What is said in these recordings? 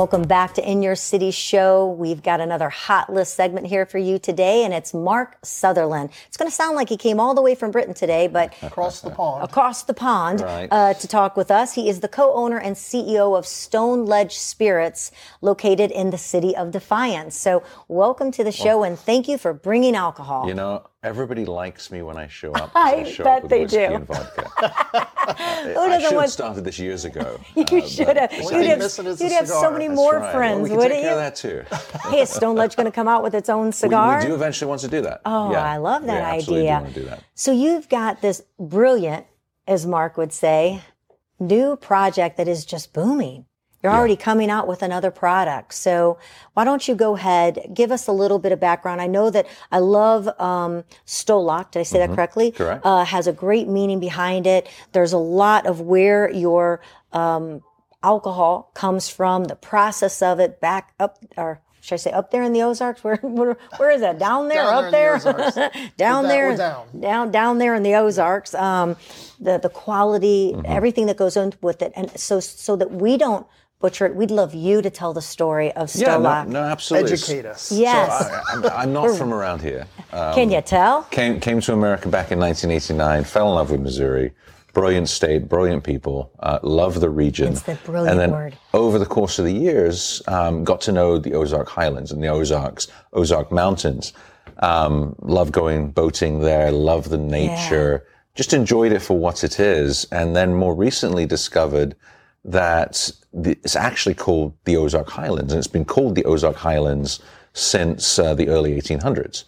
welcome back to In Your City Show. We've got another hot list segment here for you today, and it's Mark Sutherland. It's going to sound like he came all the way from Britain today, but across the pond, across the pond, Right. uh, to talk with us. He is the co-owner and CEO of Stone Ledge Spirits, located in the city of Defiance. So, welcome to the show, and thank you for bringing alcohol. You know, everybody likes me when I show up. 'cause I show bet up with they whiskey do. And vodka. Who I doesn't should have want? started this years ago. You uh, should have. You'd have, missing is the you'd have so many That's more right. Well, friends, we wouldn't take you? that too. hey, is Stone Ledge going to come out with its own cigar? we do eventually want to do that. Oh, Yeah. I love that we absolutely idea. Do want to do that. So you've got this brilliant, as Mark would say, new project that is just booming. You're already coming out with another product. So why don't you go ahead, give us a little bit of background. I know that I love um, Stowloch. Did I say that correctly? Mm-hmm. Correct. Uh, has a great meaning behind it. There's a lot of where your um, alcohol comes from, the process of it, back up or. Should I say up there in the Ozarks? Where where, where is that? Down there? Down up there the down there? down- down. down down there in the Ozarks. Um, the the quality, Mm-hmm. everything that goes on with it, and so so that we don't butcher it, we'd love you to tell the story of Yeah, no, no, absolutely. educate us. Yes, I, I'm, I'm not from around here. Um, can you tell? came came to America back in 1989. Fell in love with Missouri. Brilliant state, brilliant people. Uh, love the region. It's the brilliant and then word. over the course of the years, um, got to know the Ozark Highlands and the Ozarks, Ozark Mountains. Um, love going boating there. Love the nature. yeah. Just enjoyed it for what it is. And then more recently discovered that the, it's actually called the Ozark Highlands, and it's been called the Ozark Highlands since uh, the early 1800s.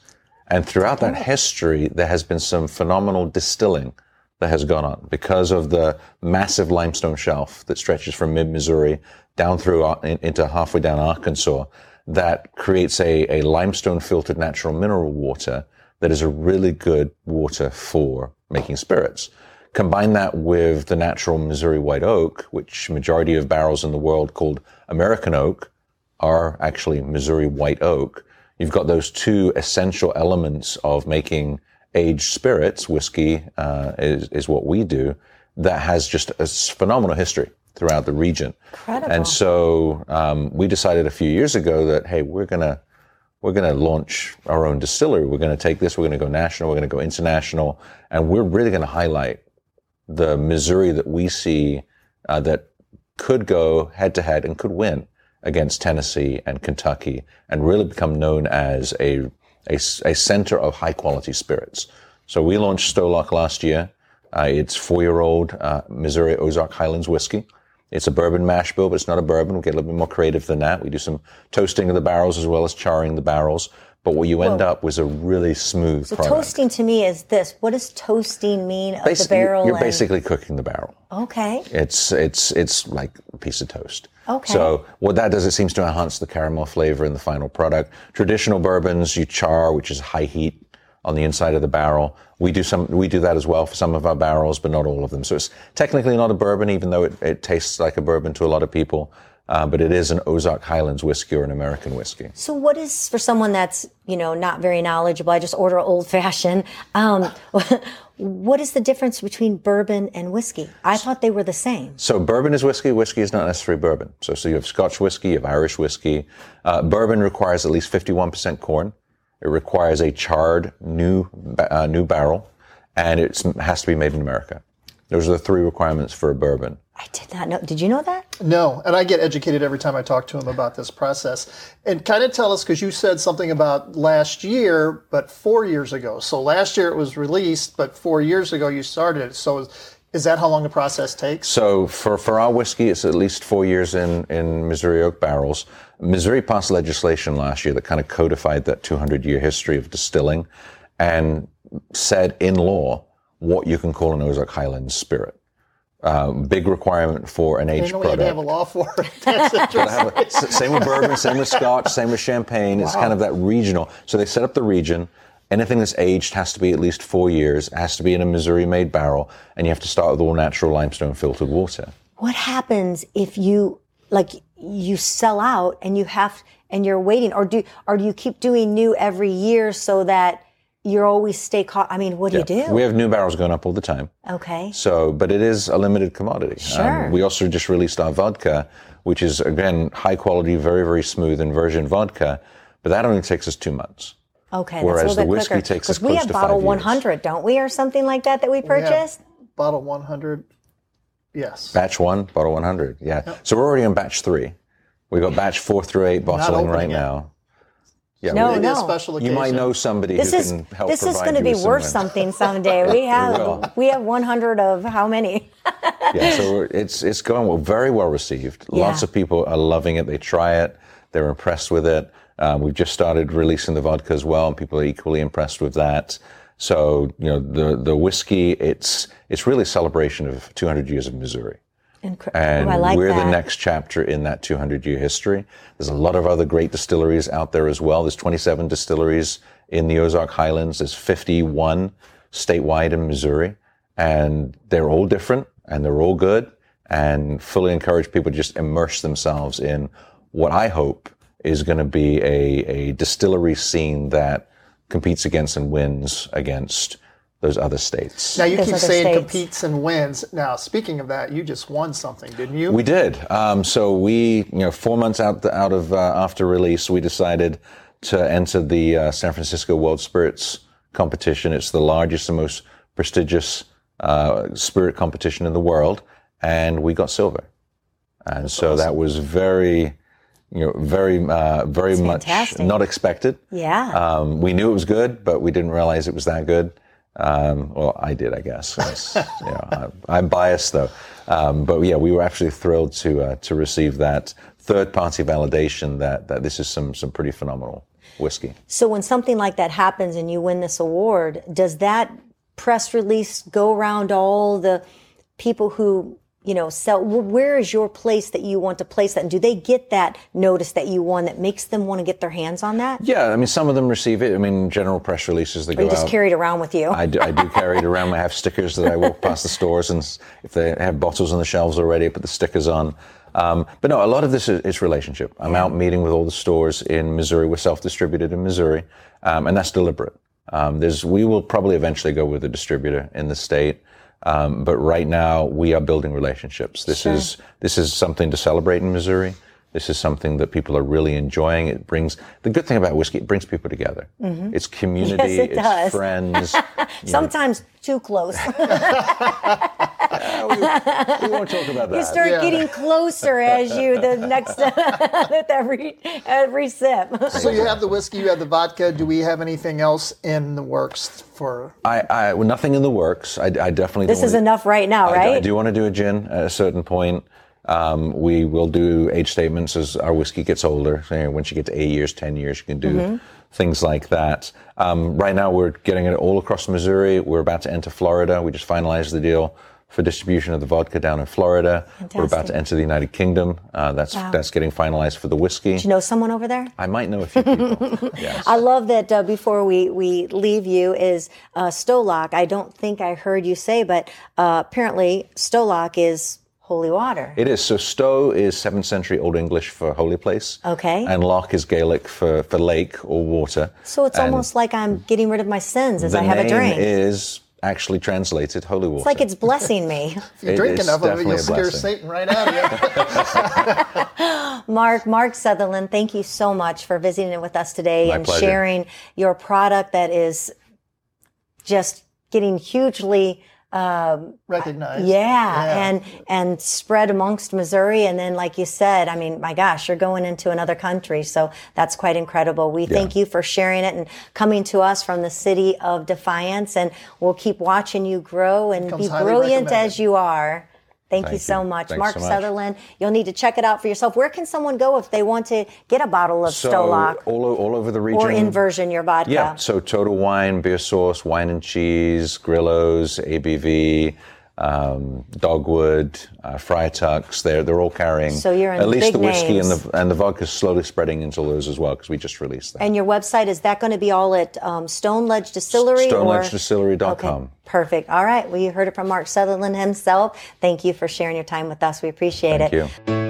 And throughout that history, there has been some phenomenal distilling that has gone on because of the massive limestone shelf that stretches from mid Missouri down through Ar- in- into halfway down Arkansas that creates a, a limestone filtered natural mineral water that is a really good water for making spirits. Combine that with the natural Missouri white oak, which majority of barrels in the world called American oak are actually Missouri white oak. You've got those two essential elements of making aged spirits. Whiskey uh, is, is what we do. That has just a phenomenal history throughout the region. Incredible. And so um, we decided a few years ago that hey, we're gonna we're gonna launch our own distillery. We're gonna take this. We're gonna go national. We're gonna go international, and we're really gonna highlight the Missouri that we see uh, that could go head to head and could win against Tennessee and Kentucky and really become known as a, a, a center of high quality spirits. So we launched Stowloch last year. Uh, it's four year old uh, Missouri Ozark Highlands whiskey. It's a bourbon mash bill, but it's not a bourbon. We get a little bit more creative than that. We do some toasting of the barrels as well as charring the barrels. But what you end up with is a really smooth So product. toasting to me is this. What does toasting mean of Basi- the barrel? You're and- basically cooking the barrel. okay. It's it's it's like a piece of toast. Okay. So what that does, it seems to enhance the caramel flavor in the final product. Traditional bourbons, you char, which is high heat on the inside of the barrel. We do some, we do that as well for some of our barrels, but not all of them. So it's technically not a bourbon, even though it, it tastes like a bourbon to a lot of people. Uh, but it is an Ozark Highlands whiskey or an American whiskey. So what is for someone that's you know not very knowledgeable? I just order old fashioned. Um, what is the difference between bourbon and whiskey? I thought they were the same. So bourbon is whiskey. Whiskey is not necessarily bourbon. So, so you have Scotch whiskey, you have Irish whiskey. Uh, bourbon requires at least 51% corn. It requires a charred new uh, new barrel, and it has to be made in America. Those are the three requirements for a bourbon. I did not know. Did you know that? No, and I get educated every time I talk to him about this process. And kind of tell us, because you said something about last year, but four years ago. So last year it was released, but four years ago you started it. So is, is that how long the process takes? So for, for our whiskey, it's at least four years in, in Missouri oak barrels. Missouri passed legislation last year that kind of codified that 200 year history of distilling and said in law what you can call an Ozark Highlands spirit. Uh, big requirement for an I aged know we had to product. have a law for it. That's interesting. have a- s- same with bourbon, same with scotch, same with champagne. It's kind of that regional. So they set up the region. Anything that's aged has to be at least four years, it has to be in a Missouri made barrel, and you have to start with all natural limestone filtered water. What happens if you like you sell out and you have and you're waiting, or do or do you keep doing new every year so that you're always stay caught. I mean, what do you do? We have new barrels going up all the time. okay. So, but it is a limited commodity. Um, Sure. we also just released our vodka, which is again high quality, very very smooth and virgin vodka, but that only takes us two months. Okay. Whereas that's a the little bit whiskey quicker. takes us we close have to bottle five years. 100, don't we, or something like that that we Yeah. purchased? Bottle 100. Yes. Batch one, bottle 100. Yeah. So we're already on batch three. We got batch four through eight bottling right opening it. now. Yeah. No, we- Maybe a no. special you might know somebody This who is can help this is going to be worth something someday. We have we have 100 of how many? yeah, so it's it's going well, very well received. Lots of people are loving it. They try it. They're impressed with it. Um, we've just started releasing the vodka as well, and people are equally impressed with that. So you know the the whiskey, it's it's really a celebration of 200 years of Missouri. Incre- oh, And oh, like we're that. the next chapter in that 200 year history. There's a lot of other great distilleries out there as well. There's 27 distilleries in the Ozark Highlands. There's 51 statewide in Missouri. And they're all different and they're all good and fully encourage people to just immerse themselves in what I hope is going to be a, a distillery scene that competes against and wins against those other states. Now you Those keep saying states. competes and wins. Now speaking of that, you just won something, didn't you? We did. Um, so we, you know, four months out out of uh, after release, we decided to enter the uh, San Francisco World Spirits competition. It's the largest and most prestigious uh, spirit competition in the world, and we got silver. And so that was very, you know, very, uh, very much fantastic. not expected. yeah. Um, we knew it was good, but we didn't realize it was that good. Um, well, I did, I guess. You know, I, I'm biased though. Um, but yeah, we were actually thrilled to uh, to receive that third party validation that that this is some some pretty phenomenal whiskey. So when something like that happens and you win this award, does that press release go around all the people who you know sell? Where is your place that you want to place that? And do they get that notice that you won that makes them want to get their hands on that? Yeah, I mean, some of them receive it. I mean, general press releases that Or go you just out. carry it around with you? I do, I do carry it around. I have stickers that I walk past the stores, and if they have bottles on the shelves already, I put the stickers on. Um, but no, a lot of this is, is relationship. I'm out meeting with all the stores in Missouri. We're self-distributed in Missouri, um, and that's deliberate. Um, there's, we will probably eventually go with a distributor in the state, um, but right now we are building relationships. This Sure. is this is something to celebrate in Missouri. This is something that people are really enjoying. It brings the good thing about whiskey. It brings people together. It's community. Mm-hmm. Yes, it it's does. friends. Sometimes too close. we, we won't talk about that. you start Yeah. getting closer as you the next with every every sip. so you have the whiskey, you have the vodka. Do we have anything else in the works for? I, I, well, nothing in the works. I, I definitely. This don't is wanna- enough right now, I, right? I do want to do a gin at a certain point. Um, we will do age statements as our whiskey gets older. So, you know, once you get to eight years, ten years, you can do Mm-hmm. things like that. Um, right now, we're getting it all across Missouri. We're about to enter Florida. We just finalized the deal for distribution of the vodka down in Florida. We're about to enter the United Kingdom. Uh, that's that's getting finalized for the whiskey. Do you know someone over there? I might know a few people. yes. I love that uh, before we, we leave you is uh, Stowloch. I don't think I heard you say, but uh, apparently Stowloch is holy water. It is. So Stowe is 7th century Old English for holy place. Okay. And Loch is Gaelic for, for lake or water. So it's And almost like I'm getting rid of my sins as I have a name drink. is actually translated holy water. it's like it's blessing me. If you It drink enough of it, definitely you'll scare. Satan right out of you. Mark, Mark Sutherland, thank you so much for visiting with us today My and pleasure. sharing your product that is just getting hugely Um, Recognized. Yeah, and and spread amongst Missouri, and then like you said, I mean, my gosh, you're going into another country, so that's quite incredible. We thank you for sharing it and coming to us from the city of Defiance, and we'll keep watching you grow and Comes be brilliant as you are. Thank, you Thank so you. much, Thanks Mark so much. Sutherland. You'll need to check it out for yourself. Where can someone go if they want to get a bottle of so Stowloch all, all over the region. or InverXion your vodka? Yeah. So Total Wine, Beer Source, Wine and Cheese, Grillos, ABV, um, Dogwood, uh, Friar Tuck's. They're they're all carrying. So you're in at least the whiskey and the and the vodka's slowly spreading into those as well because we just released that. And your website is that going to be all at um, Stone Ledge Distillery? StoneLedgeDistillery.com. Okay, perfect. All right. Well, you heard it from Mark Sutherland himself. Thank you for sharing your time with us. We appreciate Thank it. you.